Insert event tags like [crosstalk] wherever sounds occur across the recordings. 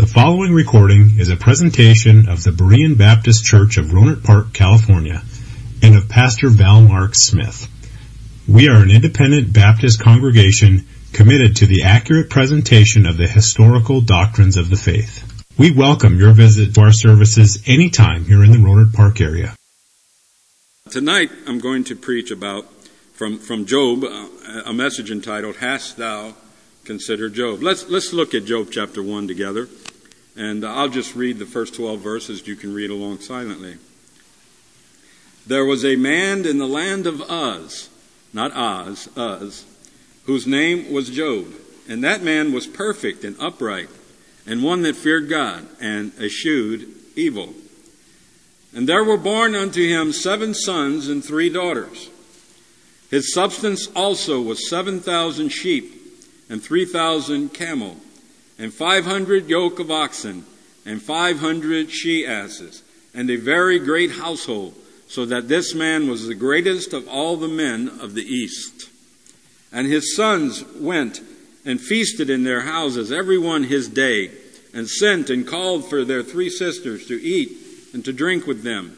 The following recording is a presentation of the Berean Baptist Church of Rohnert Park, California, and of Pastor Val Mark Smith. We are an independent Baptist congregation committed to the accurate presentation of the historical doctrines of the faith. We welcome your visit to our services anytime here in the Rohnert Park area. Tonight I'm going to preach about from from Job uh, a message entitled "Hast Thou Considered Job?" Let's let's look at Job chapter one together, and I'll just read the first twelve verses. You can read along silently. There was a man in the land of Uz, not Oz, Uz, whose name was Job, and that man was perfect and upright, and one that feared God and eschewed evil. And there were born unto him seven sons and three daughters. His substance also was seven thousand sheep, and three thousand camel, and five hundred yoke of oxen, and five hundred she asses, and a very great household, so that this man was the greatest of all the men of the east. And his sons went and feasted in their houses, every one his day, and sent and called for their three sisters to eat and to drink with them.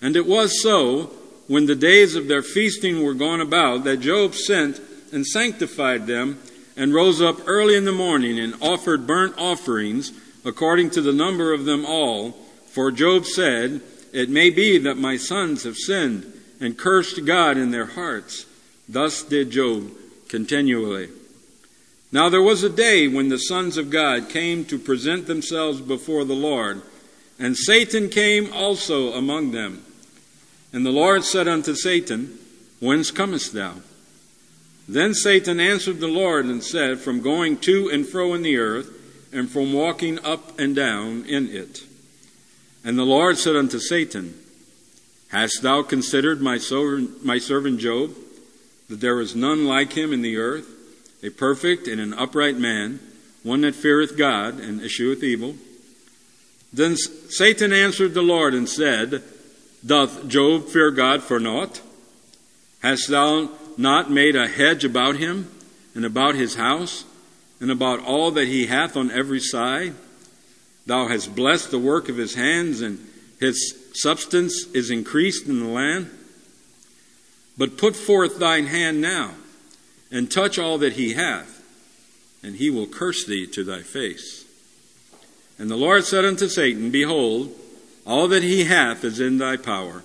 And it was so, when the days of their feasting were gone about, that Job sent and sanctified them, and rose up early in the morning and offered burnt offerings according to the number of them all. For Job said, It may be that my sons have sinned and cursed God in their hearts. Thus did Job continually. Now there was a day when the sons of God came to present themselves before the Lord, and Satan came also among them. And the Lord said unto Satan, Whence comest thou? Then Satan answered the Lord and said, From going to and fro in the earth, and from walking up and down in it. And the Lord said unto Satan, Hast thou considered my servant, my servant Job, that there is none like him in the earth, a perfect and an upright man, one that feareth God and escheweth evil? Then Satan answered the Lord and said, Doth Job fear God for naught? Hast thou not made a hedge about him, and about his house, and about all that he hath on every side? Thou hast blessed the work of his hands, and his substance is increased in the land. But put forth thine hand now, and touch all that he hath, and he will curse thee to thy face. And the Lord said unto Satan, Behold, all that he hath is in thy power.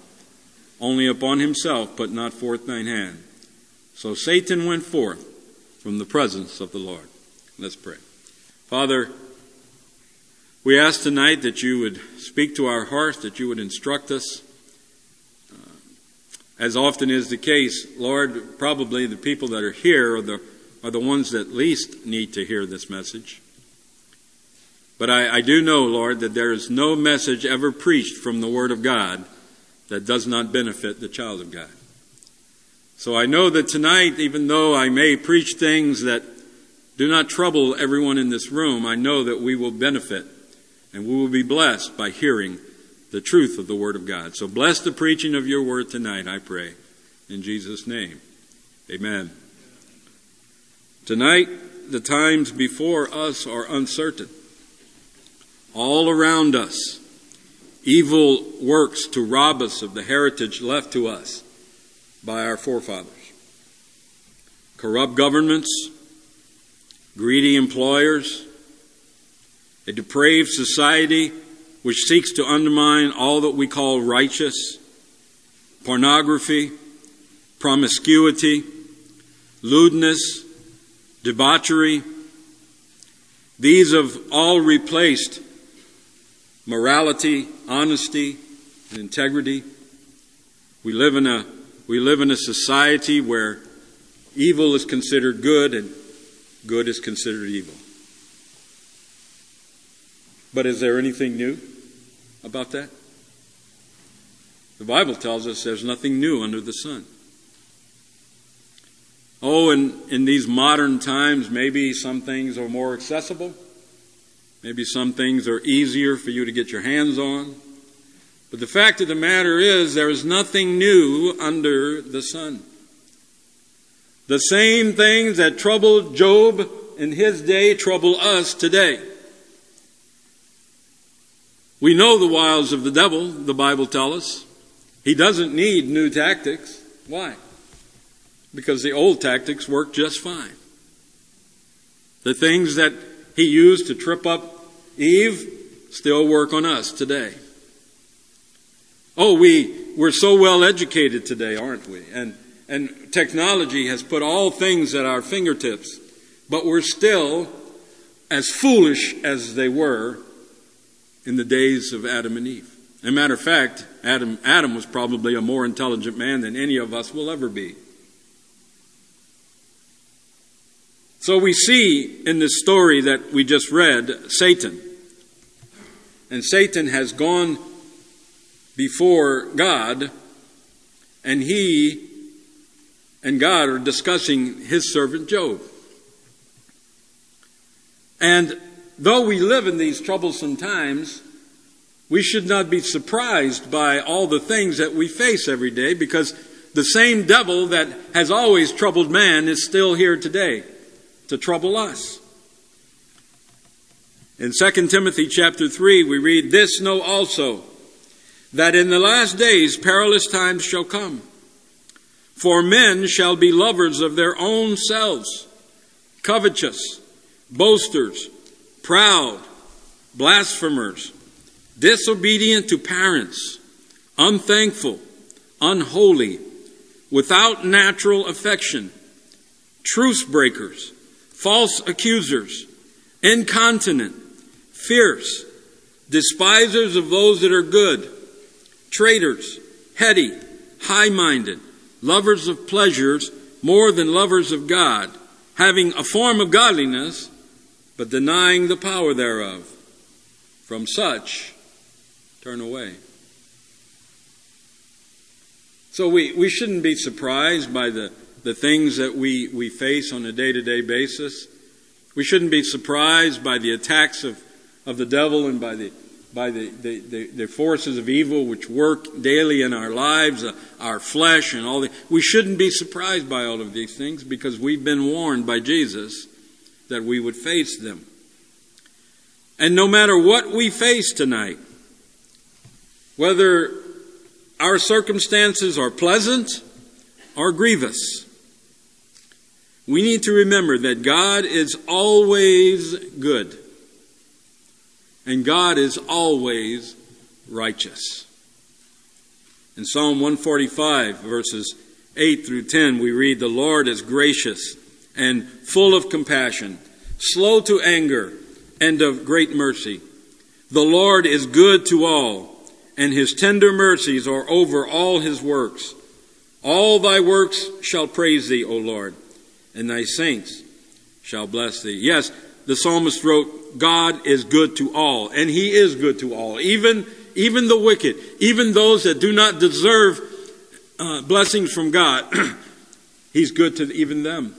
Only upon himself put not forth thine hand. So Satan went forth from the presence of the Lord. Let's pray. Father, we ask tonight that you would speak to our hearts, that you would instruct us. Uh, as often is the case, Lord, probably the people that are here are the, are the ones that least need to hear this message. But I, I do know, Lord, that there is no message ever preached from the Word of God that does not benefit the child of God. So I know that tonight, even though I may preach things that do not trouble everyone in this room, I know that we will benefit and we will be blessed by hearing the truth of the Word of God. So bless the preaching of your Word tonight, I pray. In Jesus' name, amen. Tonight, the times before us are uncertain all around us. Evil works to rob us of the heritage left to us by our forefathers. Corrupt governments, greedy employers, a depraved society which seeks to undermine all that we call righteous, pornography, promiscuity, lewdness, debauchery. These have all replaced morality, honesty, and integrity. We live in a we live in a society where evil is considered good and good is considered evil. But is there anything new about that? The Bible tells us there's nothing new under the sun. Oh, in, in these modern times, maybe some things are more accessible. Maybe some things are easier for you to get your hands on. But the fact of the matter is, there is nothing new under the sun. The same things that troubled Job in his day trouble us today. We know the wiles of the devil, the Bible tells us. He doesn't need new tactics. Why? Because the old tactics work just fine. The things that he used to trip up Eve still work on us today. Oh, we, we're so well educated today, aren't we? And, and technology has put all things at our fingertips, but we're still as foolish as they were in the days of Adam and Eve. As a matter of fact, Adam, Adam was probably a more intelligent man than any of us will ever be. So we see in this story that we just read Satan. And Satan has gone before God, and he and God are discussing his servant Job. And though we live in these troublesome times, we should not be surprised by all the things that we face every day because the same devil that has always troubled man is still here today to trouble us. In 2 Timothy chapter 3, we read, This know also, that in the last days perilous times shall come. For men shall be lovers of their own selves, covetous, boasters, proud, blasphemers, disobedient to parents, unthankful, unholy, without natural affection, truce breakers, false accusers, incontinent, fierce, despisers of those that are good, traitors, heady, high minded, lovers of pleasures more than lovers of God, having a form of godliness, but denying the power thereof. From such, turn away. So we, we shouldn't be surprised by the, the things that we, we face on a day to day basis. We shouldn't be surprised by the attacks of, of the devil and by the by the, the, the, the, forces of evil which work daily in our lives, uh, our flesh, and all the. We shouldn't be surprised by all of these things because we've been warned by Jesus that we would face them. And no matter what we face tonight, whether our circumstances are pleasant or grievous, we need to remember that God is always good and God is always righteous. In Psalm 145, verses 8 through 10, we read, The Lord is gracious and full of compassion, slow to anger, and of great mercy. The Lord is good to all, and his tender mercies are over all his works. All thy works shall praise thee, O Lord, and thy saints shall bless thee. Yes, the psalmist wrote, God is good to all, and he is good to all, even, even the wicked, even those that do not deserve uh, blessings from God. [clears throat] he's good to even them.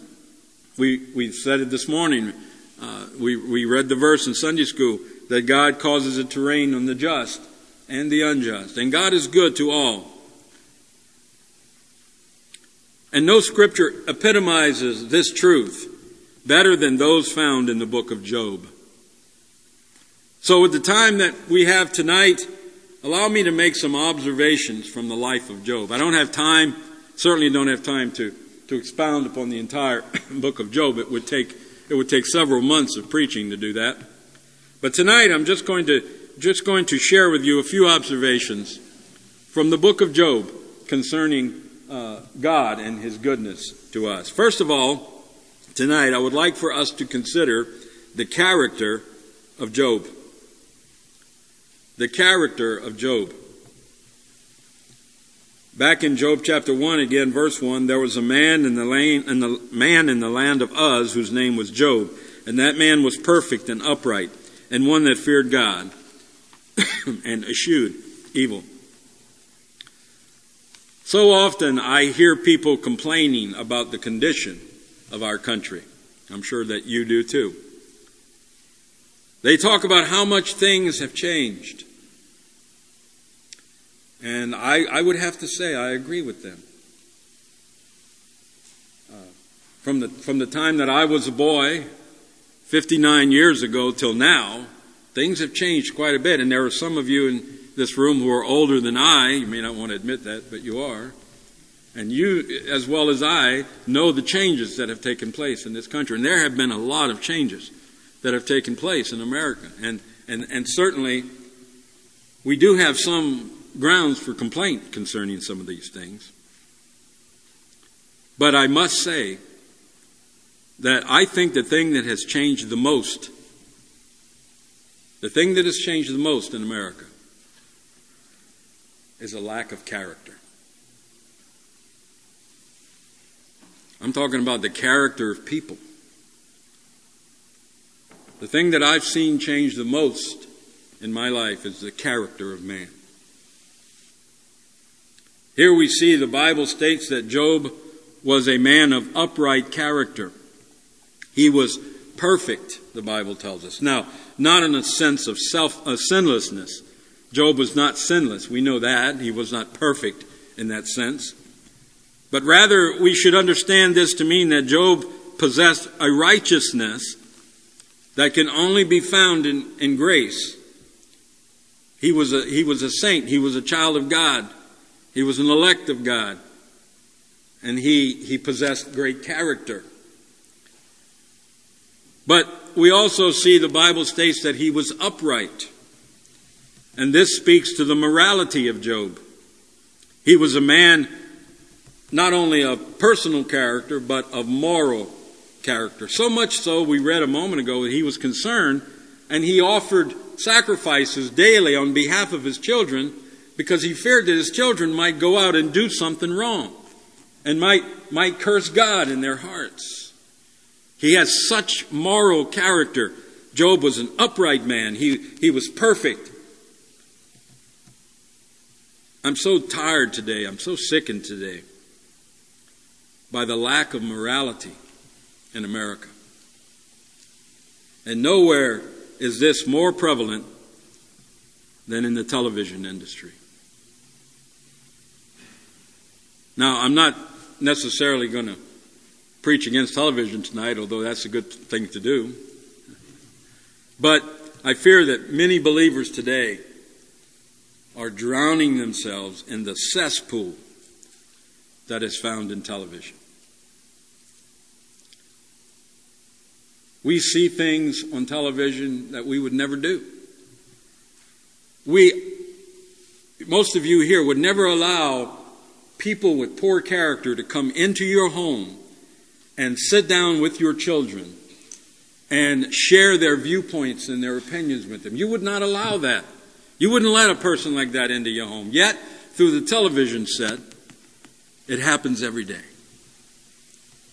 We, we said it this morning. Uh, we, we read the verse in Sunday school that God causes it to rain on the just and the unjust. And God is good to all. And no scripture epitomizes this truth better than those found in the book of Job. So, with the time that we have tonight, allow me to make some observations from the life of Job. I don't have time, certainly don't have time to to expound upon the entire [coughs] book of Job. It would take it would take several months of preaching to do that. But tonight I'm just going to just going to share with you a few observations from the book of Job concerning uh, God and His goodness to us. First of all, tonight I would like for us to consider the character of Job. The character of Job. Back in Job chapter 1 again verse 1 there was a man in the land in the man in the land of Uz whose name was Job and that man was perfect and upright and one that feared God [coughs] and eschewed evil. So often I hear people complaining about the condition of our country. I'm sure that you do too. They talk about how much things have changed. And I, I would have to say I agree with them. Uh, from, the, from the time that I was a boy, 59 years ago till now, Things have changed quite a bit, and there are some of you in this room who are older than I. You may not want to admit that, but you are. And you, as well as I, know the changes that have taken place in this country. And there have been a lot of changes that have taken place in America. And, and, and certainly, we do have some grounds for complaint concerning some of these things. But I must say that I think the thing that has changed the most, the thing that has changed the most in America, is a lack of character. I'm talking about the character of people. The thing that I've seen change the most in my life is the character of man. Here we see the Bible states that Job was a man of upright character. He was perfect, the Bible tells us. Now, not in a sense of self uh, sinlessness. Job was not sinless. We know that. He was not perfect in that sense. But rather, we should understand this to mean that Job possessed a righteousness that can only be found in, in grace. He was, a, he was a saint. He was a child of God. He was an elect of God. And he, he possessed great character. But we also see the Bible states that he was upright. And this speaks to the morality of Job. He was a man not only of personal character, but of moral character. So much so, we read a moment ago that he was concerned and he offered sacrifices daily on behalf of his children because he feared that his children might go out and do something wrong and might, might curse God in their hearts. He has such moral character. Job was an upright man. He, he was perfect. I'm so tired today. I'm so sickened today by the lack of morality in America. And nowhere is this more prevalent than in the television industry. Now, I'm not necessarily going to preach against television tonight, although that's a good thing to do. But I fear that many believers today are drowning themselves in the cesspool that is found in television. We see things on television that we would never do. We, most of you here, would never allow people with poor character to come into your home and sit down with your children and share their viewpoints and their opinions with them. You would not allow that. You wouldn't let a person like that into your home. Yet, through the television set, it happens every day.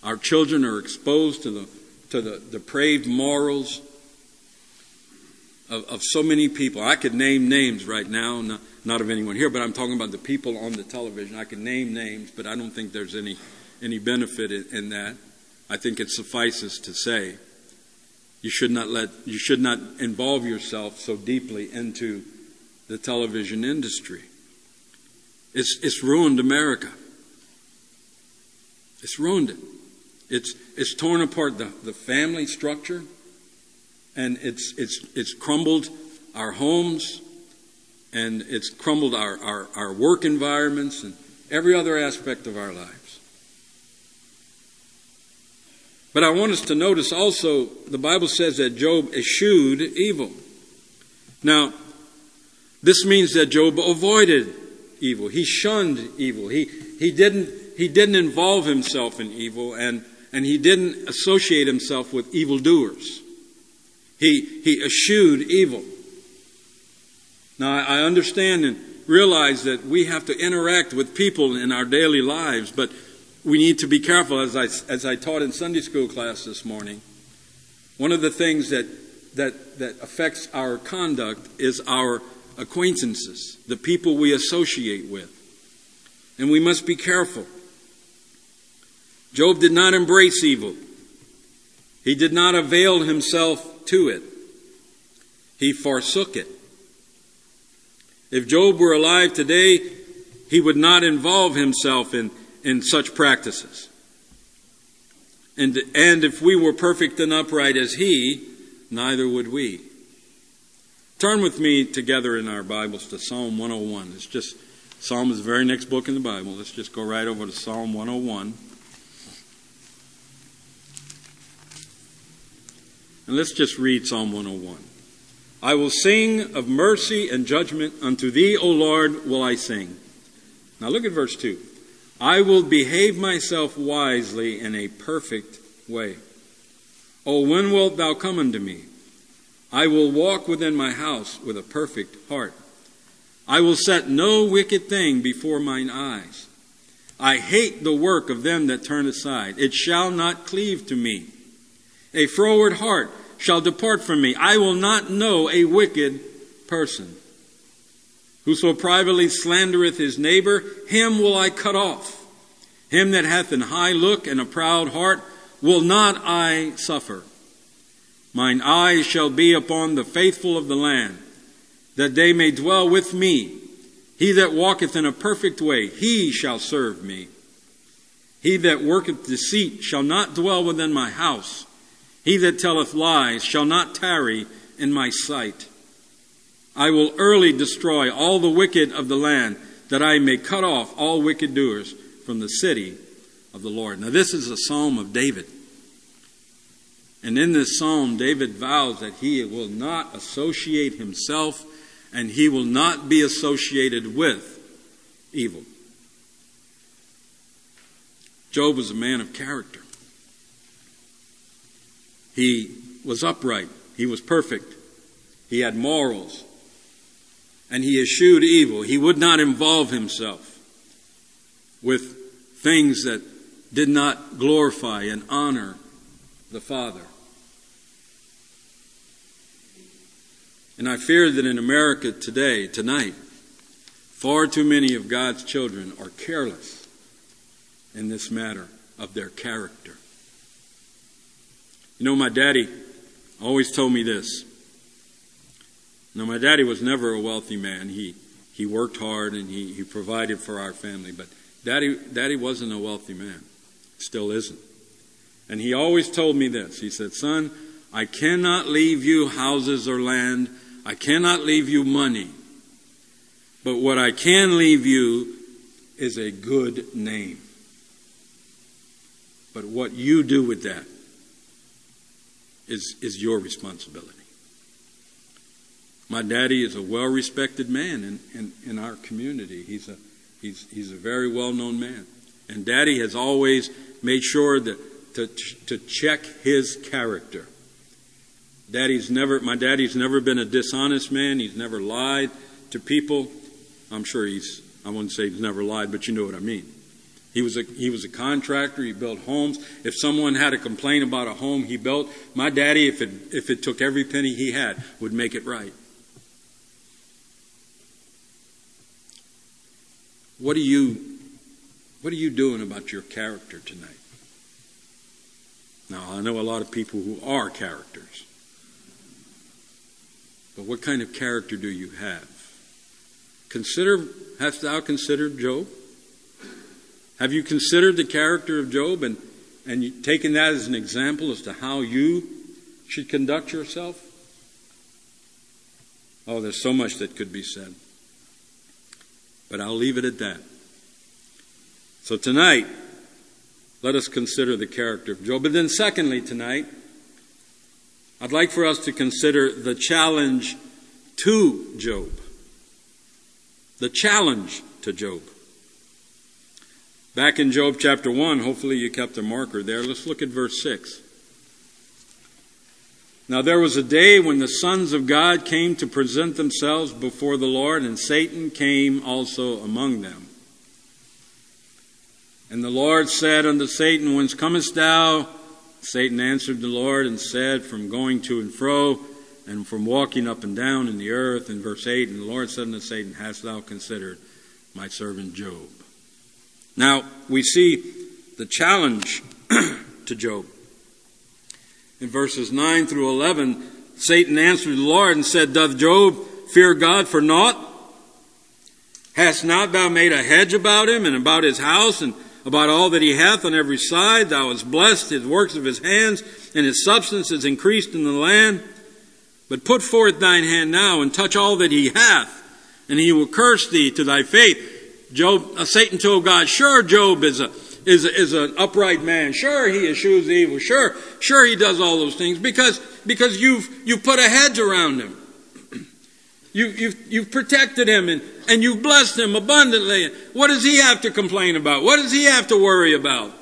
Our children are exposed to the, to the depraved morals of, of so many people. I could name names right now, not, not of anyone here, but I'm talking about the people on the television. I could name names, but I don't think there's any, any benefit in, in that. I think it suffices to say you should not let you should not involve yourself so deeply into the television industry. It's, it's ruined America. It's ruined it. It's, it's torn apart the, the family structure, and it's, it's, it's crumbled our homes, and it's crumbled our, our, our work environments, and every other aspect of our lives. But I want us to notice also the Bible says that Job eschewed evil. Now, this means that Job avoided evil. He shunned evil. He, he didn't he didn't involve himself in evil and, and he didn't associate himself with evildoers. He, he eschewed evil. Now, I understand and realize that we have to interact with people in our daily lives, but we need to be careful, as I, as I taught in Sunday school class this morning. One of the things that, that, that affects our conduct is our acquaintances, the people we associate with. And we must be careful. Job did not embrace evil. He did not avail himself to it. He forsook it. If Job were alive today, he would not involve himself in, in such practices. And, and if we were perfect and upright as he, neither would we. Turn with me together in our Bibles to Psalm 101. It's just, Psalm is the very next book in the Bible. Let's just go right over to Psalm 101. And let's just read Psalm 101. I will sing of mercy and judgment. Unto thee, O Lord, will I sing. Now look at verse 2. I will behave myself wisely in a perfect way. O when wilt thou come unto me? I will walk within my house with a perfect heart. I will set no wicked thing before mine eyes. I hate the work of them that turn aside. It shall not cleave to me. A froward heart shall depart from me. I will not know a wicked person. Whoso privately slandereth his neighbor, him will I cut off. Him that hath an high look and a proud heart will not I suffer. Mine eyes shall be upon the faithful of the land, that they may dwell with me. He that walketh in a perfect way, he shall serve me. He that worketh deceit shall not dwell within my house. He that telleth lies shall not tarry in my sight. I will early destroy all the wicked of the land, that I may cut off all wicked doers from the city of the Lord. Now, this is a psalm of David. And in this psalm, David vows that he will not associate himself and he will not be associated with evil. Job was a man of character. He was upright. He was perfect. He had morals. And he eschewed evil. He would not involve himself with things that did not glorify and honor the Father. And I fear that in America today, tonight, far too many of God's children are careless in this matter of their character. You know, my daddy always told me this. Now, my daddy was never a wealthy man. He, he worked hard and he, he provided for our family, but daddy, daddy wasn't a wealthy man. Still isn't. And he always told me this. He said, Son, I cannot leave you houses or land I cannot leave you money, but what I can leave you is a good name. But what you do with that is, is your responsibility. My daddy is a well respected man in, in, in, our community. He's a, he's, he's a very well known man. And daddy has always made sure that, to, to check his character. Daddy's never, my daddy's never been a dishonest man. He's never lied to people. I'm sure he's, I wouldn't say he's never lied, but you know what I mean. He was a, he was a contractor. He built homes. If someone had a complaint about a home he built, my daddy, if it, if it took every penny he had, would make it right. What are you, what are you doing about your character tonight? Now, I know a lot of people who are characters. But what kind of character do you have? Consider, hast thou considered Job? Have you considered the character of Job and, and taken that as an example as to how you should conduct yourself? Oh, there's so much that could be said. But I'll leave it at that. So tonight, let us consider the character of Job. But then, secondly, tonight, I'd like for us to consider the challenge to Job. The challenge to Job. Back in Job chapter 1, hopefully you kept a marker there. Let's look at verse 6. Now there was a day when the sons of God came to present themselves before the Lord, and Satan came also among them. And the Lord said unto Satan, Whence comest thou? Satan answered the Lord and said, From going to and fro, and from walking up and down in the earth. In verse 8, and the Lord said unto Satan, Hast thou considered my servant Job? Now, we see the challenge [clears throat] to Job. In verses 9 through 11, Satan answered the Lord and said, Doth Job fear God for naught? Hast not thou made a hedge about him and about his house and about all that he hath on every side. Thou hast blessed his works of his hands, and his substance is increased in the land. But put forth thine hand now and touch all that he hath, and he will curse thee to thy faith. Job, uh, Satan told God, sure, Job is a, is, a, is an upright man. Sure, he eschews evil. Sure, sure, he does all those things because, because you've, you put a hedge around him. [clears throat] You, you've, you've protected him and, and you've blessed him abundantly. What does he have to complain about? What does he have to worry about?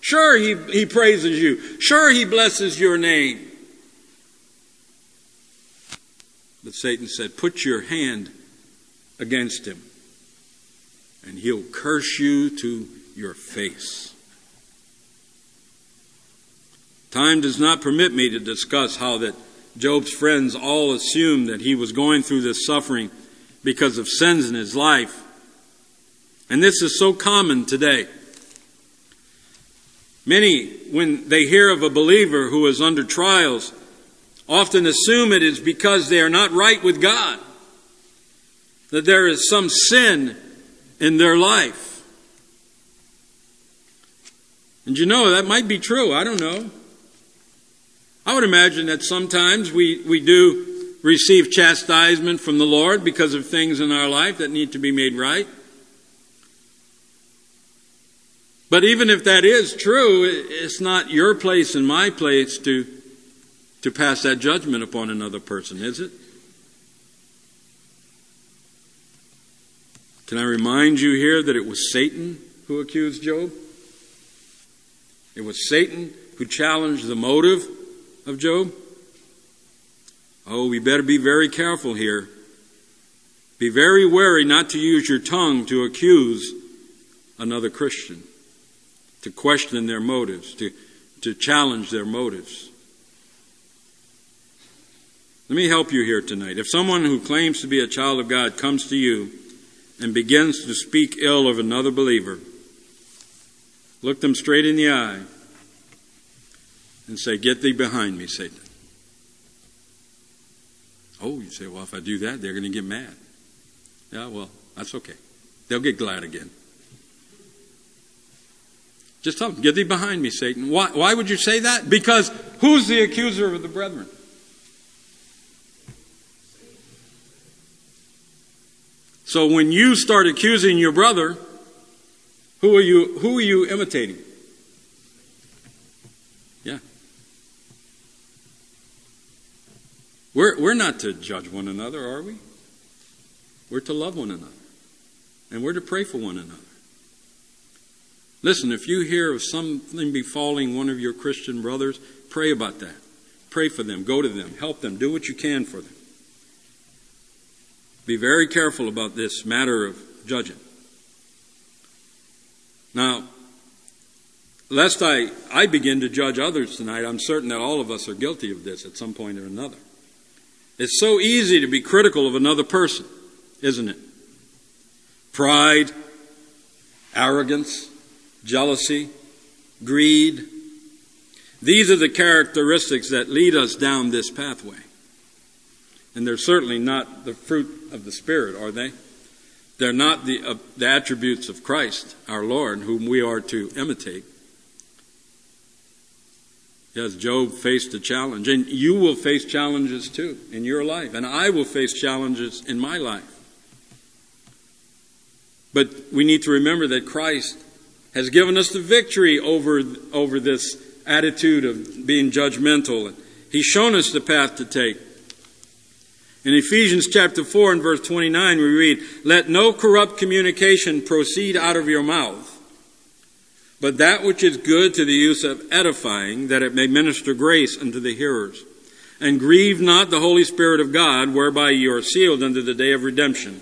Sure, he, he praises you. Sure, he blesses your name. But Satan said, Put your hand against him, and he'll curse you to your face. Time does not permit me to discuss how that Job's friends all assumed that he was going through this suffering because of sins in his life. And this is so common today. Many, when they hear of a believer who is under trials, often assume it is because they are not right with God, that there is some sin in their life. And you know, that might be true. I don't know. I would imagine that sometimes we, we do receive chastisement from the Lord because of things in our life that need to be made right. But even if that is true, it's not your place and my place to, to pass that judgment upon another person, is it? Can I remind you here that it was Satan who accused Job? It was Satan who challenged the motive of Job? Oh, we better be very careful here. Be very wary not to use your tongue to accuse another Christian, to question their motives, to, to challenge their motives. Let me help you here tonight. If someone who claims to be a child of God comes to you and begins to speak ill of another believer, look them straight in the eye and say, Get thee behind me, Satan. Oh, you say, Well, if I do that, they're going to get mad. Yeah, well, that's okay. They'll get glad again. Just tell them, Get thee behind me, Satan. Why, why would you say that? Because who's the accuser of the brethren? So when you start accusing your brother, who are you, who are you imitating? Yeah. We're, we're not to judge one another, are we? We're to love one another. And we're to pray for one another. Listen, if you hear of something befalling one of your Christian brothers, pray about that. Pray for them. Go to them. Help them. Do what you can for them. Be very careful about this matter of judging. Now, lest I, I begin to judge others tonight, I'm certain that all of us are guilty of this at some point or another. It's so easy to be critical of another person, isn't it? Pride, arrogance, jealousy, greed. These are the characteristics that lead us down this pathway. And they're certainly not the fruit of the Spirit, are they? They're not the, uh, the attributes of Christ, our Lord, whom we are to imitate. Yes, Job faced a challenge, and you will face challenges too in your life, and I will face challenges in my life. But we need to remember that Christ has given us the victory over, over this attitude of being judgmental, He's shown us the path to take. In Ephesians chapter 4 and verse 29, we read, Let no corrupt communication proceed out of your mouth but that which is good to the use of edifying, that it may minister grace unto the hearers. And grieve not the Holy Spirit of God, whereby you are sealed unto the day of redemption.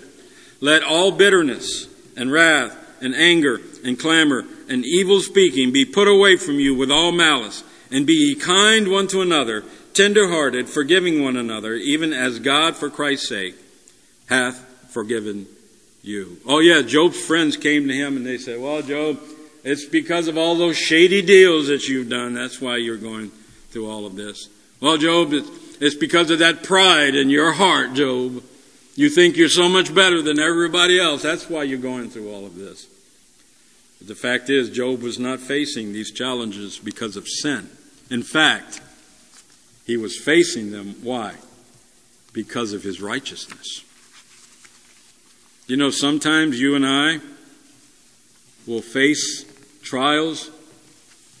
Let all bitterness and wrath and anger and clamor and evil speaking be put away from you with all malice, and be ye kind one to another, tender hearted, forgiving one another, even as God for Christ's sake hath forgiven you. Oh yeah, Job's friends came to him and they said, Well, Job, it's because of all those shady deals that you've done. That's why you're going through all of this. Well, Job, it's because of that pride in your heart, Job. You think you're so much better than everybody else. That's why you're going through all of this. But the fact is, Job was not facing these challenges because of sin. In fact, he was facing them. Why? because of his righteousness. You know, sometimes you and I will face trials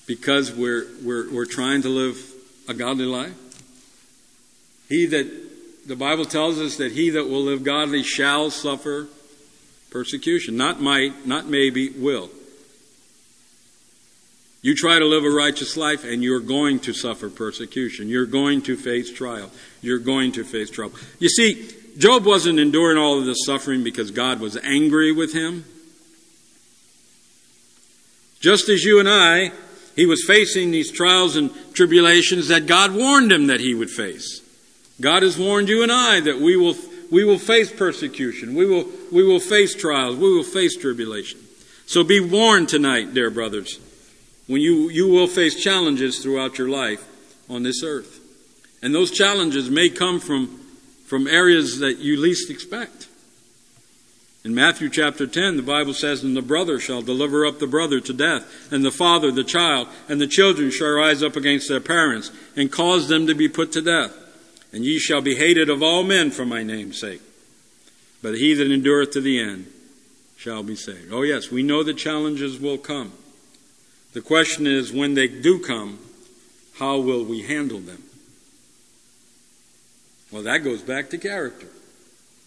because we're, we're, we're trying to live a godly life. He that, the Bible tells us that he that will live godly shall suffer persecution. Not might, not maybe, will. You try to live a righteous life and you're going to suffer persecution. You're going to face trial. You're going to face trouble. You see, Job wasn't enduring all of this suffering because God was angry with him. Just as you and I, he was facing these trials and tribulations that God warned him that he would face. God has warned you and I that we will, we will face persecution. We will, we will face trials. We will face tribulation. So be warned tonight, dear brothers when you, you will face challenges throughout your life on this earth. And those challenges may come from, from areas that you least expect. In Matthew chapter 10, the Bible says, And the brother shall deliver up the brother to death, and the father the child, and the children shall rise up against their parents, and cause them to be put to death. And ye shall be hated of all men for my name's sake. But he that endureth to the end shall be saved. Oh, yes, we know the challenges will come. The question is, when they do come, how will we handle them? Well, that goes back to character.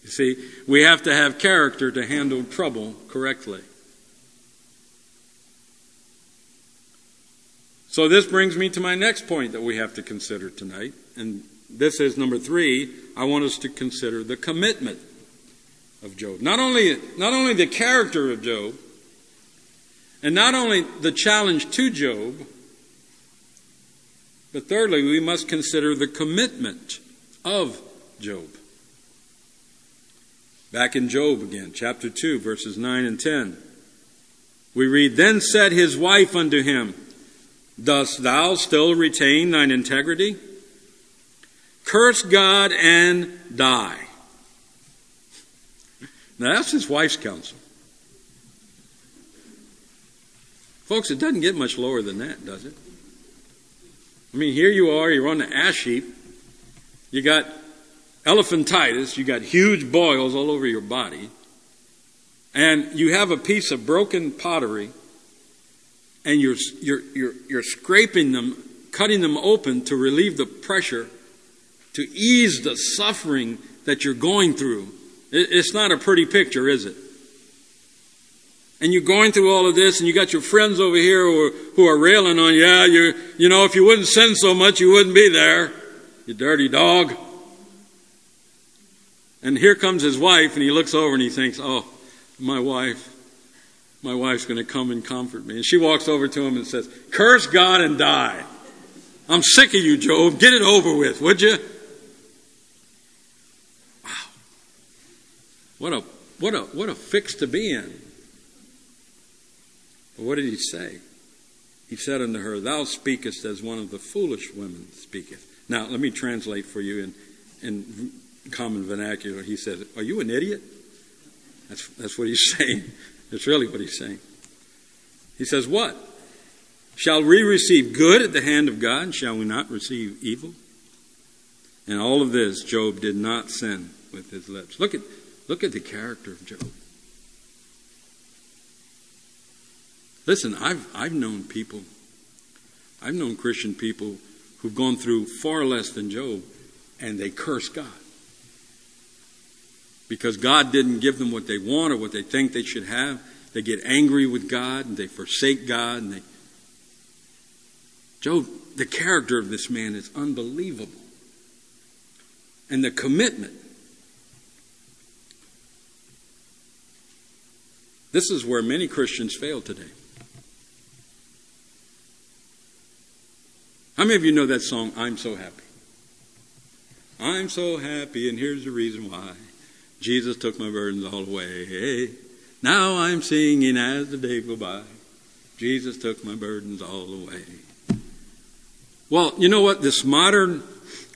You see, we have to have character to handle trouble correctly. So, this brings me to my next point that we have to consider tonight. And this is number three. I want us to consider the commitment of Job. Not only, not only the character of Job, and not only the challenge to Job, but thirdly, we must consider the commitment of Job. Back in Job again, chapter 2, verses 9 and 10. We read, Then said his wife unto him, Dost thou still retain thine integrity? Curse God and die. Now that's his wife's counsel. Folks, it doesn't get much lower than that, does it? I mean, here you are, you're on the ash heap, you got elephantitis, you got huge boils all over your body, and you have a piece of broken pottery, and you're, you're, you're, you're scraping them, cutting them open to relieve the pressure, to ease the suffering that you're going through. It's not a pretty picture, is it? And you're going through all of this, and you got your friends over here who are, who are railing on you. Yeah, you you know, if you wouldn't sin so much, you wouldn't be there. You dirty dog. And here comes his wife, and he looks over and he thinks, "Oh, my wife, my wife's going to come and comfort me." And she walks over to him and says, "Curse God and die. I'm sick of you, Job. Get it over with, would you?" Wow. What a what a what a fix to be in. But what did he say? He said unto her, Thou speakest as one of the foolish women speaketh. Now, let me translate for you in, in common vernacular. He said, Are you an idiot? That's, that's what he's [laughs] saying. That's really what he's saying. He says, What? Shall we receive good at the hand of God? Shall we not receive evil? And all of this, Job did not sin with his lips. Look at, look at the character of Job. Listen, I've, I've known people, I've known Christian people who've gone through far less than Job, and they curse God. Because God didn't give them what they want or what they think they should have. They get angry with God and they forsake God and they Job, the character of this man is unbelievable. And the commitment. This is where many Christians fail today. How many of you know that song, I'm So Happy? I'm so happy, and here's the reason why. Jesus took my burdens all away. Now I'm singing as the day go by. Jesus took my burdens all away. Well, you know what? This modern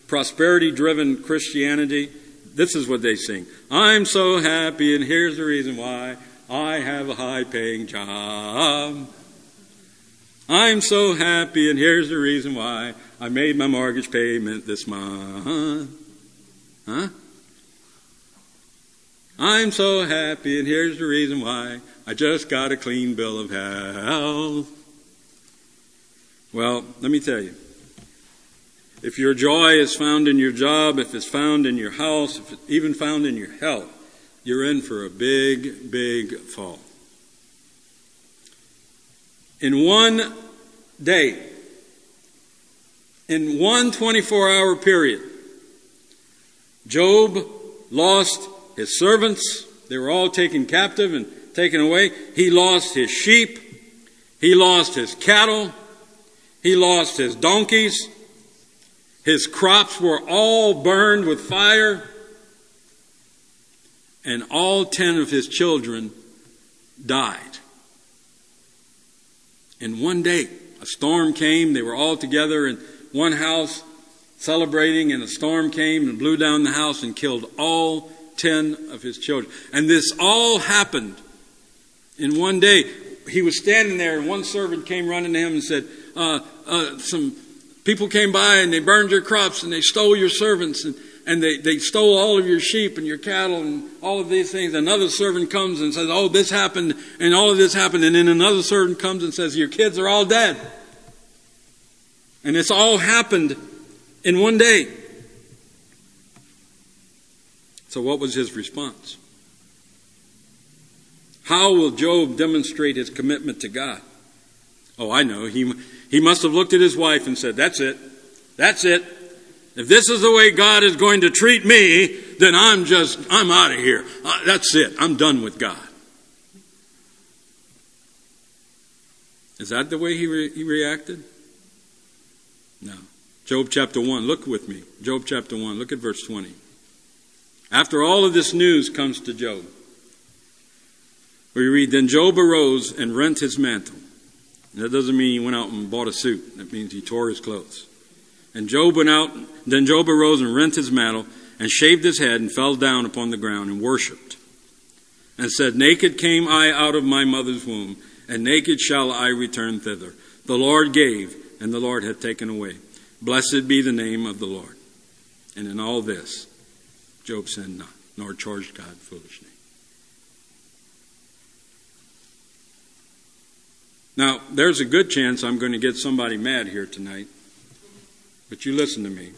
prosperity driven Christianity, this is what they sing. I'm so happy, and here's the reason why. I have a high paying job. I'm so happy, and here's the reason why. I made my mortgage payment this month. Huh? I'm so happy, and here's the reason why. I just got a clean bill of health. Well, let me tell you. If your joy is found in your job, if it's found in your house, if it's even found in your health, you're in for a big, big fall. In one day, in one 24 hour period, Job lost his servants. They were all taken captive and taken away. He lost his sheep. He lost his cattle. He lost his donkeys. His crops were all burned with fire. And all ten of his children died. In one day, a storm came. They were all together in one house celebrating, and a storm came and blew down the house and killed all ten of his children. And this all happened in one day. He was standing there, and one servant came running to him and said, uh, uh, Some people came by and they burned your crops and they stole your servants and, and they, they stole all of your sheep and your cattle and all of these things. Another servant comes and says, Oh, this happened and all of this happened. And then another servant comes and says, Your kids are all dead. And it's all happened in one day. So, what was his response? How will Job demonstrate his commitment to God? Oh, I know. He, he must have looked at his wife and said, That's it. That's it. If this is the way God is going to treat me, then I'm just, I'm out of here. Uh, that's it. I'm done with God. Is that the way he, re- he reacted? No. Job chapter 1, look with me. Job chapter 1, look at verse 20. After all of this news comes to Job, we read, Then Job arose and rent his mantle. And that doesn't mean he went out and bought a suit. That means he tore his clothes. And Job went out, then Job arose and rent his mantle and shaved his head and fell down upon the ground and worshipped. And said, Naked came I out of my mother's womb, and naked shall I return thither. The Lord gave, and the Lord hath taken away. Blessed be the name of the Lord. And in all this, Job sinned not, nor charged God foolishly. Now, there's a good chance I'm going to get somebody mad here tonight. But you listen to me.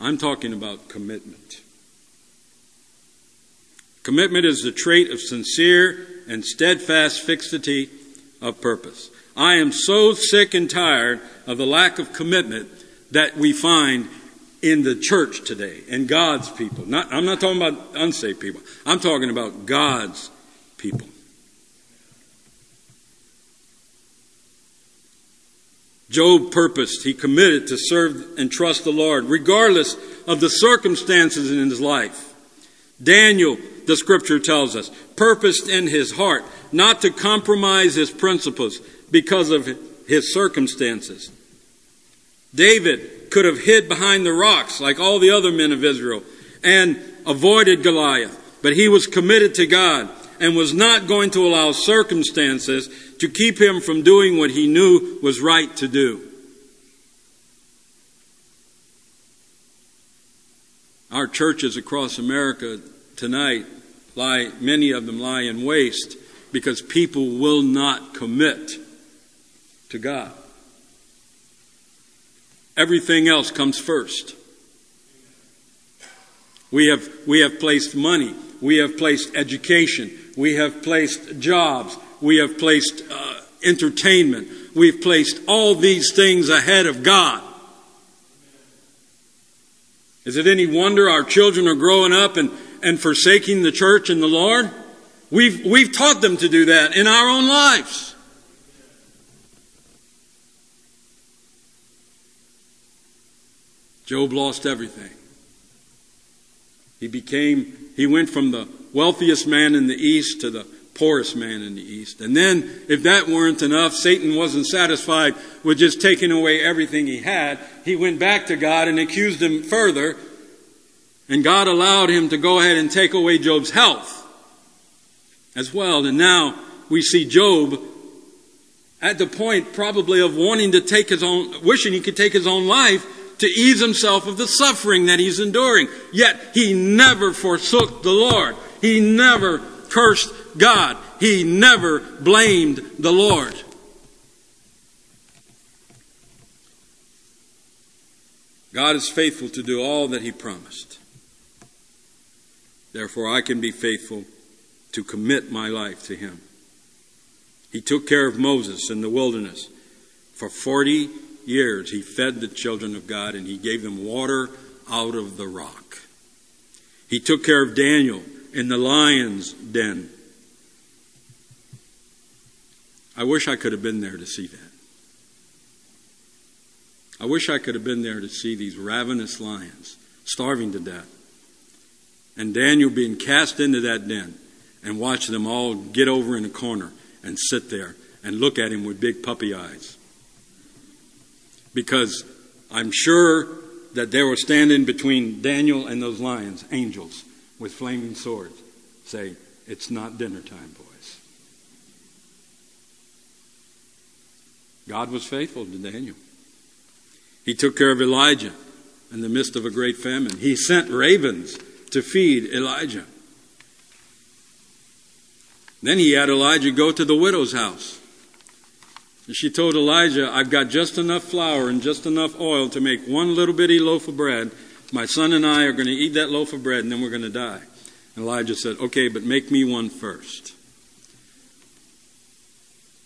I'm talking about commitment. Commitment is the trait of sincere and steadfast fixity of purpose. I am so sick and tired of the lack of commitment that we find in the church today and God's people. Not, I'm not talking about unsaved people. I'm talking about God's people. Job purposed, he committed to serve and trust the Lord, regardless of the circumstances in his life. Daniel, the scripture tells us, purposed in his heart not to compromise his principles because of his circumstances. David could have hid behind the rocks like all the other men of Israel and avoided Goliath, but he was committed to God and was not going to allow circumstances to keep him from doing what he knew was right to do. Our churches across America tonight lie, many of them lie in waste because people will not commit to God. Everything else comes first. We have, we have placed money. We have placed education. We have placed jobs. We have placed uh, entertainment. We've placed all these things ahead of God. Is it any wonder our children are growing up and, and forsaking the church and the Lord? We've, we've taught them to do that in our own lives. Job lost everything. He became, he went from the wealthiest man in the east to the poorest man in the east. And then, if that weren't enough, Satan wasn't satisfied with just taking away everything he had. He went back to God and accused him further. And God allowed him to go ahead and take away Job's health as well. And now we see Job at the point probably of wanting to take his own, wishing he could take his own life to ease himself of the suffering that he's enduring. Yet he never forsook the Lord. He never cursed God. He never blamed the Lord. God is faithful to do all that he promised. Therefore, I can be faithful to commit my life to him. He took care of Moses in the wilderness. For 40 years, he fed the children of God and he gave them water out of the rock. He took care of Daniel in the lion's den. I wish I could have been there to see that. I wish I could have been there to see these ravenous lions starving to death. And Daniel being cast into that den and watch them all get over in a corner and sit there and look at him with big puppy eyes. Because I'm sure that they were standing between Daniel and those lions, angels with flaming swords, say, It's not dinner time, boys. God was faithful to Daniel. He took care of Elijah in the midst of a great famine. He sent ravens to feed Elijah. Then he had Elijah go to the widow's house. And she told Elijah, I've got just enough flour and just enough oil to make one little bitty loaf of bread. My son and I are going to eat that loaf of bread and then we're going to die. And Elijah said, Okay, but make me one first.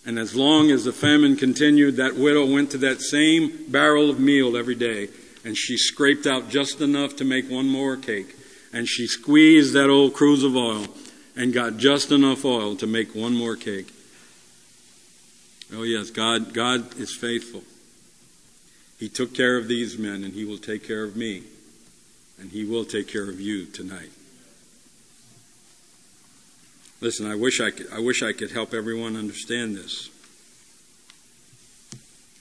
And as long as the famine continued, that widow went to that same barrel of meal every day and she scraped out just enough to make one more cake. And she squeezed that old cruse of oil and got just enough oil to make one more cake. Oh, yes, God, God is faithful. He took care of these men, and He will take care of me, and He will take care of you tonight. Listen, I wish I could, I wish I could help everyone understand this.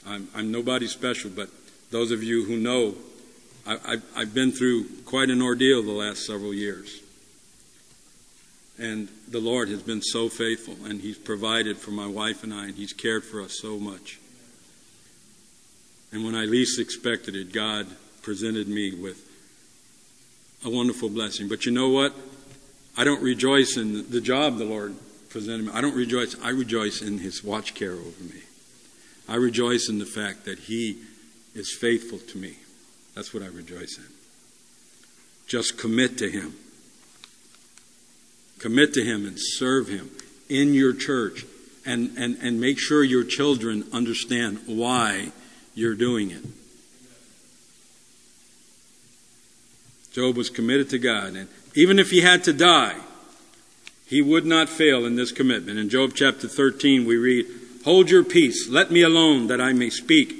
I'm, I'm nobody special, but those of you who know, I, I've, I've been through quite an ordeal the last several years. And the Lord has been so faithful, and He's provided for my wife and I, and He's cared for us so much. And when I least expected it, God presented me with a wonderful blessing. But you know what? I don't rejoice in the job the Lord presented me. I don't rejoice. I rejoice in His watch care over me. I rejoice in the fact that He is faithful to me. That's what I rejoice in. Just commit to Him. Commit to Him and serve Him in your church and, and, and make sure your children understand why you're doing it. Job was committed to God, and even if he had to die, he would not fail in this commitment. In Job chapter 13, we read, Hold your peace, let me alone that I may speak,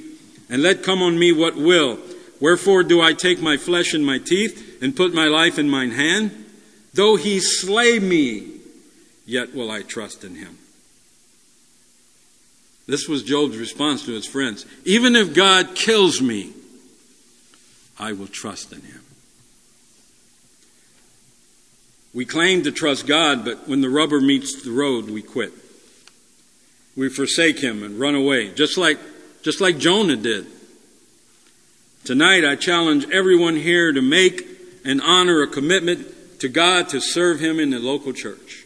and let come on me what will. Wherefore do I take my flesh in my teeth, and put my life in mine hand? Though he slay me, yet will I trust in him. This was Job's response to his friends. Even if God kills me, I will trust in him. We claim to trust God, but when the rubber meets the road, we quit. We forsake him and run away, just like, just like Jonah did. Tonight, I challenge everyone here to make and honor a commitment to God to serve Him in the local church.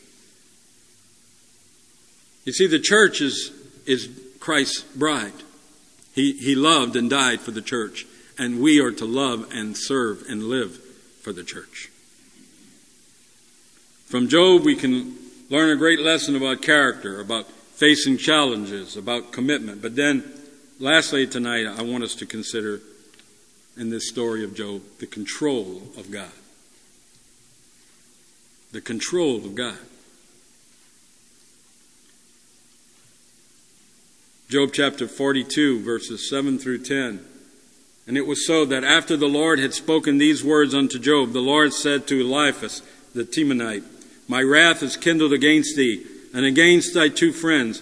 You see, the church is, is Christ's bride. He, he loved and died for the church, and we are to love and serve and live for the church. From Job, we can learn a great lesson about character, about facing challenges, about commitment. But then, lastly, tonight, I want us to consider in this story of Job the control of God the control of God. Job chapter 42, verses 7 through 10. And it was so that after the Lord had spoken these words unto Job, the Lord said to Eliphaz the Temanite, My wrath is kindled against thee, and against thy two friends,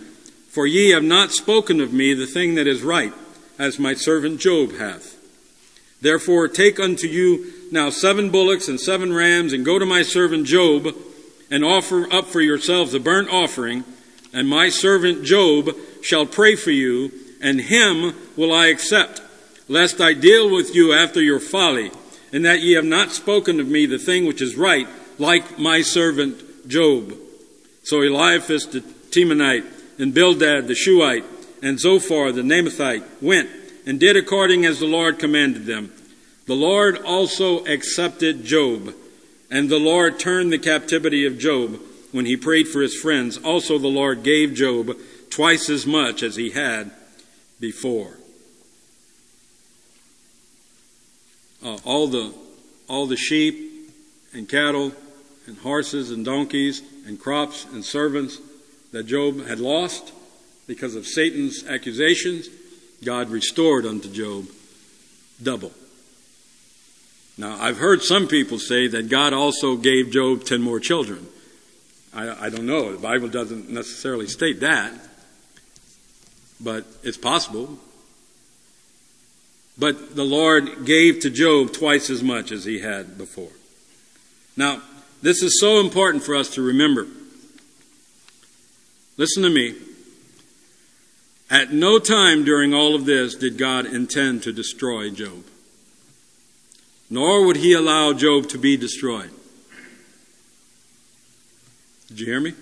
for ye have not spoken of me the thing that is right, as my servant Job hath. Therefore take unto you now seven bullocks and seven rams, and go to my servant Job, and offer up for yourselves a burnt offering, and my servant Job shall pray for you, and him will I accept. lest I deal with you after your folly, and that ye have not spoken of me the thing which is right, like my servant Job. So Eliphaz the Temanite, and Bildad the Shuhite, and Zophar the Naamathite went and did according as the Lord commanded them. The Lord also accepted Job, and the Lord turned the captivity of Job when he prayed for his friends. Also, the Lord gave Job twice as much as he had before. Uh, all the all the sheep and cattle and horses and donkeys and crops and servants that Job had lost because of Satan's accusations, God restored unto Job double. Now, I've heard some people say that God also gave Job 10 more children. I, I don't know. The Bible doesn't necessarily state that, but it's possible. But the Lord gave to Job twice as much as he had before. Now, this is so important for us to remember. Listen to me. At no time during all of this did God intend to destroy Job nor would he allow Job to be destroyed. Did you hear me?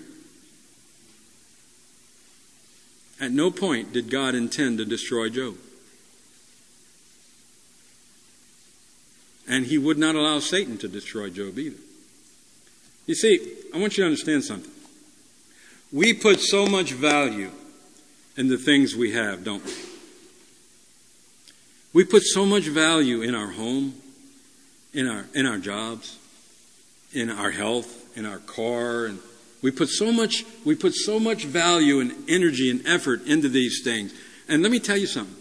At no point did God intend to destroy Job. And he would not allow Satan to destroy Job either. You see, I want you to understand something. We put so much value in the things we have, don't we? We put so much value in our home, in our in our jobs, in our health, in our car, and we put so much we put so much value and energy and effort into these things. And let me tell you something.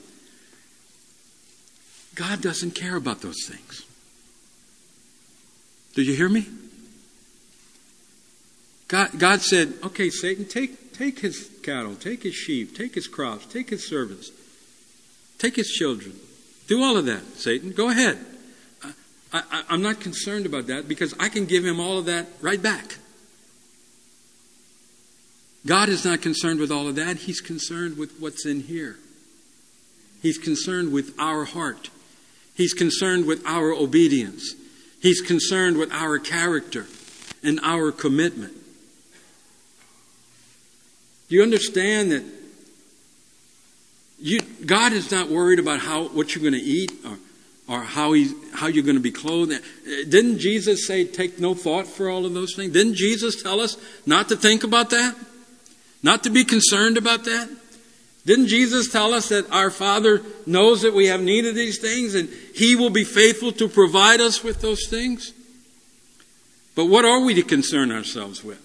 God doesn't care about those things. Do you hear me? God, God said, okay, Satan, take, take his cattle, take his sheep, take his crops, take his servants, take his children. Do all of that, Satan. Go ahead. I, am not concerned about that because I can give him all of that right back. God is not concerned with all of that. He's concerned with what's in here. He's concerned with our heart. He's concerned with our obedience. He's concerned with our character and our commitment. Do you understand that you, God is not worried about how, what you're going to eat or or how, how you're going to be clothed. Uh, didn't Jesus say, take no thought for all of those things? Didn't Jesus tell us not to think about that? Not to be concerned about that? Didn't Jesus tell us that our Father knows that we have need of these things and He will be faithful to provide us with those things? But what are we to concern ourselves with?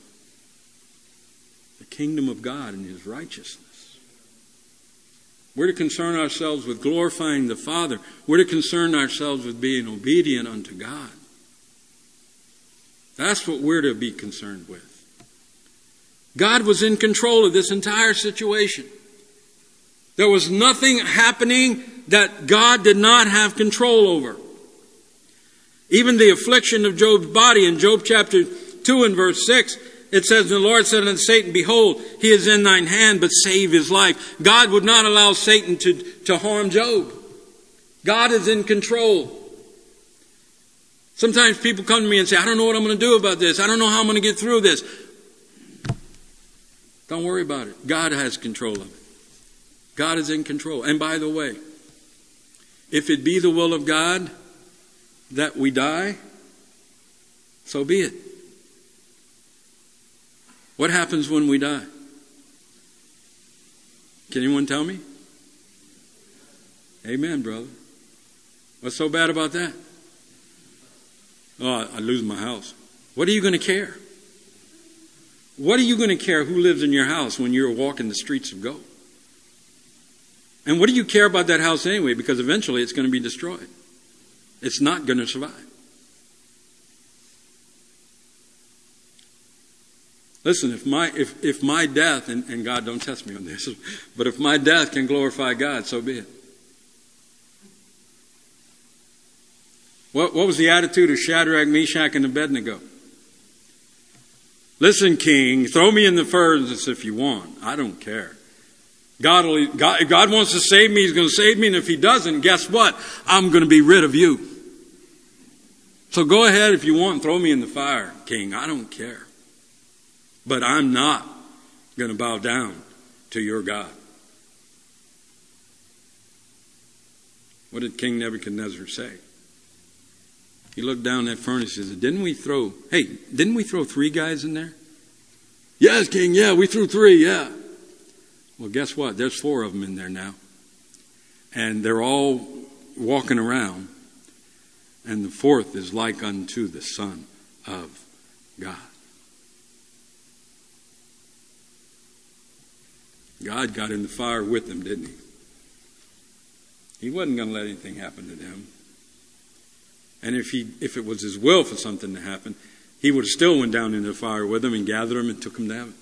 Kingdom of God and His righteousness. We're to concern ourselves with glorifying the Father. We're to concern ourselves with being obedient unto God. That's what we're to be concerned with. God was in control of this entire situation. There was nothing happening that God did not have control over. Even the affliction of Job's body in Job chapter 2 and verse 6 it says, The Lord said unto Satan, Behold, he is in thine hand, but save his life. God would not allow Satan to, to harm Job. God is in control. Sometimes people come to me and say, I don't know what I'm going to do about this. I don't know how I'm going to get through this. Don't worry about it. God has control of it. God is in control. And by the way, if it be the will of God that we die, so be it. What happens when we die? Can anyone tell me? Amen, brother. What's so bad about that? Oh, I lose my house. What are you going to care? What are you going to care who lives in your house when you're walking the streets of gold? And what do you care about that house anyway? Because eventually it's going to be destroyed. It's not going to survive. Listen, if my, if, if my death, and, and God don't test me on this, [laughs] but if my death can glorify God, so be it. What, what was the attitude of Shadrach, Meshach, and Abednego? Listen, king, throw me in the furnace if you want. I don't care. God, will, God, God wants to save me, He's going to save me. And if He doesn't, guess what? I'm going to be rid of you. So go ahead if you want, throw me in the fire, King. I don't care. But I'm not going to bow down to your God. What did King Nebuchadnezzar say? He looked down that furnace and said, Didn't we throw, hey, didn't we throw three guys in there? Yes, King, yeah, we threw three, yeah. Well, guess what? There's four of them in there now. And they're all walking around. And the fourth is like unto the Son of God. God got in the fire with them, didn't he? He wasn't going to let anything happen to them. And if he, if it was his will for something to happen, he would have still went down into the fire with them and gathered them and took them down.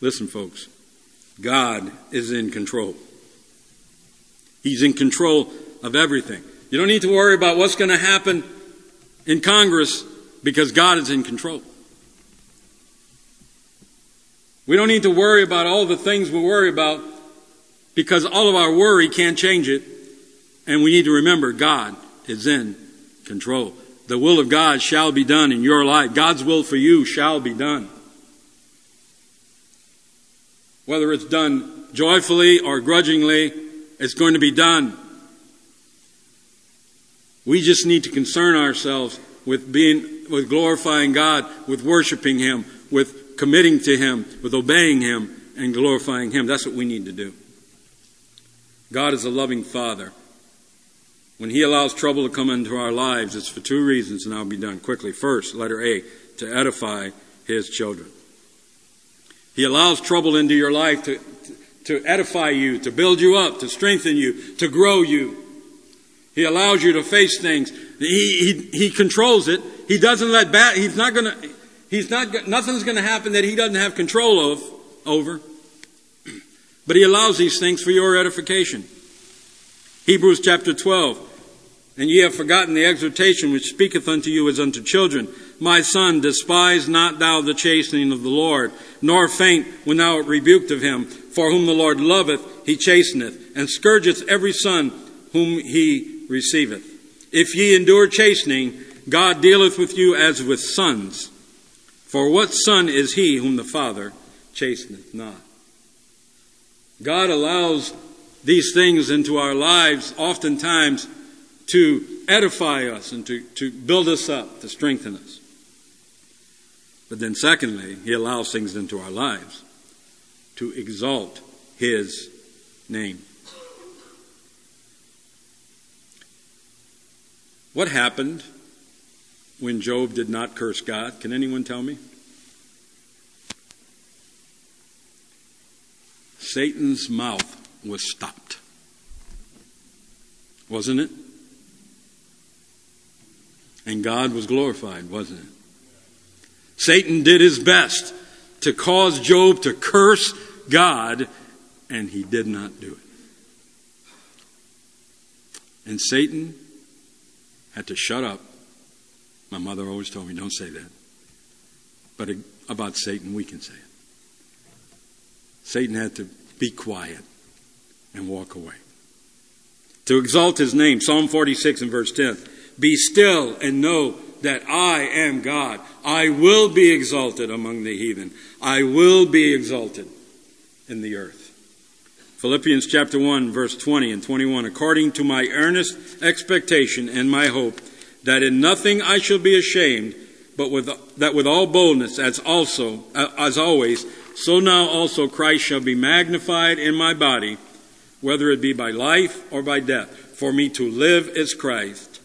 Listen, folks, God is in control. He's in control of everything. You don't need to worry about what's going to happen in Congress because God is in control. We don't need to worry about all the things we worry about because all of our worry can't change it. And we need to remember God is in control. The will of God shall be done in your life. God's will for you shall be done. Whether it's done joyfully or grudgingly, it's going to be done. We just need to concern ourselves with being, with glorifying God, with worshiping Him, with committing to Him, with obeying Him, and glorifying Him. That's what we need to do. God is a loving Father. When He allows trouble to come into our lives, it's for two reasons, and I'll be done quickly. First, letter A, to edify His children. He allows trouble into your life to, to edify you, to build you up, to strengthen you, to grow you. He allows you to face things. He, he, he controls it. He doesn't let bad, he's not gonna, he's not, nothing's gonna happen that he doesn't have control of, over. [clears throat] But he allows these things for your edification. Hebrews chapter 12. And ye have forgotten the exhortation which speaketh unto you as unto children. My son, despise not thou the chastening of the Lord, nor faint when thou art rebuked of him. For whom the Lord loveth, he chasteneth, and scourgeth every son whom he receiveth. If ye endure chastening, God dealeth with you as with sons. For what son is he whom the Father chasteneth not? God allows these things into our lives oftentimes to edify us and to, to build us up, to strengthen us. But then, secondly, He allows things into our lives to exalt His name. What happened when Job did not curse God? Can anyone tell me? Satan's mouth was stopped. Wasn't it? And God was glorified, wasn't it? Satan did his best to cause Job to curse God, and he did not do it. And Satan had to shut up. My mother always told me, don't say that. But about Satan, we can say it. Satan had to be quiet and walk away. To exalt his name, Psalm 46 and verse 10. Be still and know that I am God. I will be exalted among the heathen. I will be exalted in the earth. Philippians chapter 1 verse 20 and 21. According to my earnest expectation and my hope that in nothing I shall be ashamed, but with, that with all boldness, as also, as always, so now also Christ shall be magnified in my body, whether it be by life or by death. For me to live is Christ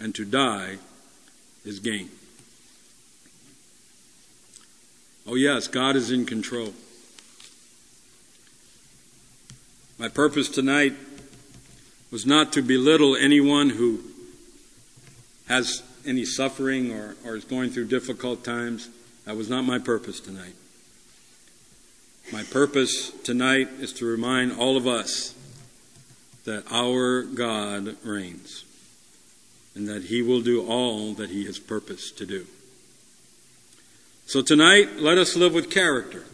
and to die is gain. Oh, yes, God is in control. My purpose tonight was not to belittle anyone who has any suffering or, or is going through difficult times. That was not my purpose tonight. My purpose tonight is to remind all of us that our God reigns and that He will do all that He has purposed to do. So tonight, let us live with character.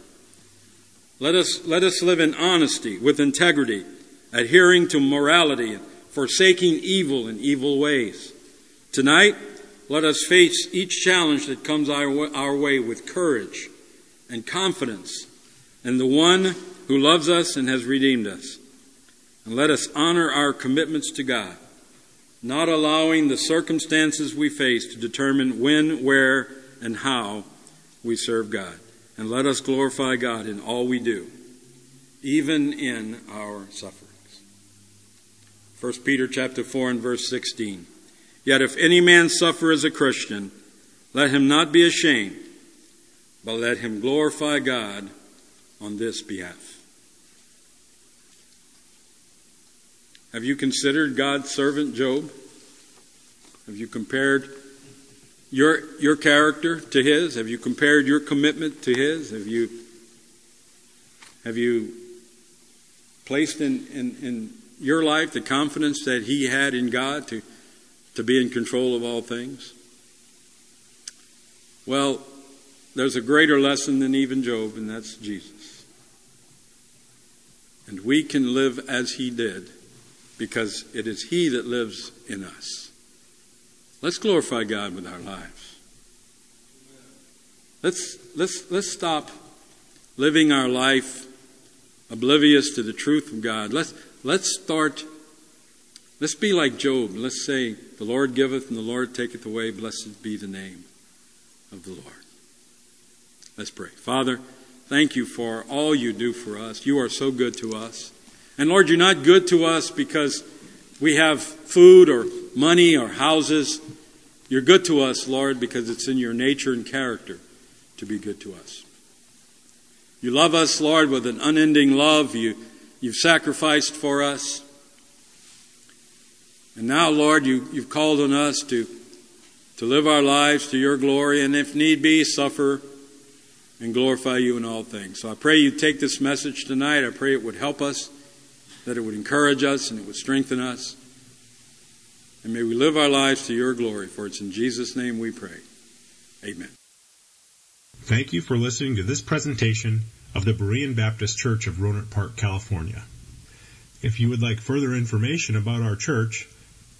Let us, let us live in honesty, with integrity, adhering to morality, forsaking evil and evil ways. Tonight, let us face each challenge that comes our, our way with courage and confidence in the one who loves us and has redeemed us. And let us honor our commitments to God, not allowing the circumstances we face to determine when, where, and how we serve God and let us glorify God in all we do, even in our sufferings. 1 Peter chapter 4 and verse 16. Yet if any man suffer as a Christian, let him not be ashamed, but let him glorify God on this behalf. Have you considered God's servant Job? Have you compared your, your character to his? Have you compared your commitment to his? Have you, have you placed in, in, in your life the confidence that he had in God to, to be in control of all things? Well, there's a greater lesson than even Job, and that's Jesus. And we can live as he did because it is he that lives in us. Let's glorify God with our lives. Let's, let's, let's stop living our life oblivious to the truth of God. Let's, let's start, let's be like Job. Let's say, The Lord giveth and the Lord taketh away. Blessed be the name of the Lord. Let's pray. Father, thank you for all you do for us. You are so good to us. And Lord, you're not good to us because we have food or money or houses. You're good to us, Lord, because it's in your nature and character to be good to us. You love us, Lord, with an unending love. You, you've sacrificed for us. And now, Lord, you, you've called on us to, to live our lives to your glory and, if need be, suffer and glorify you in all things. So I pray you take this message tonight. I pray it would help us, that it would encourage us, and it would strengthen us. And may we live our lives to your glory, for it's in Jesus' name we pray. Amen. Thank you for listening to this presentation of the Berean Baptist Church of Rohnert Park, California. If you would like further information about our church,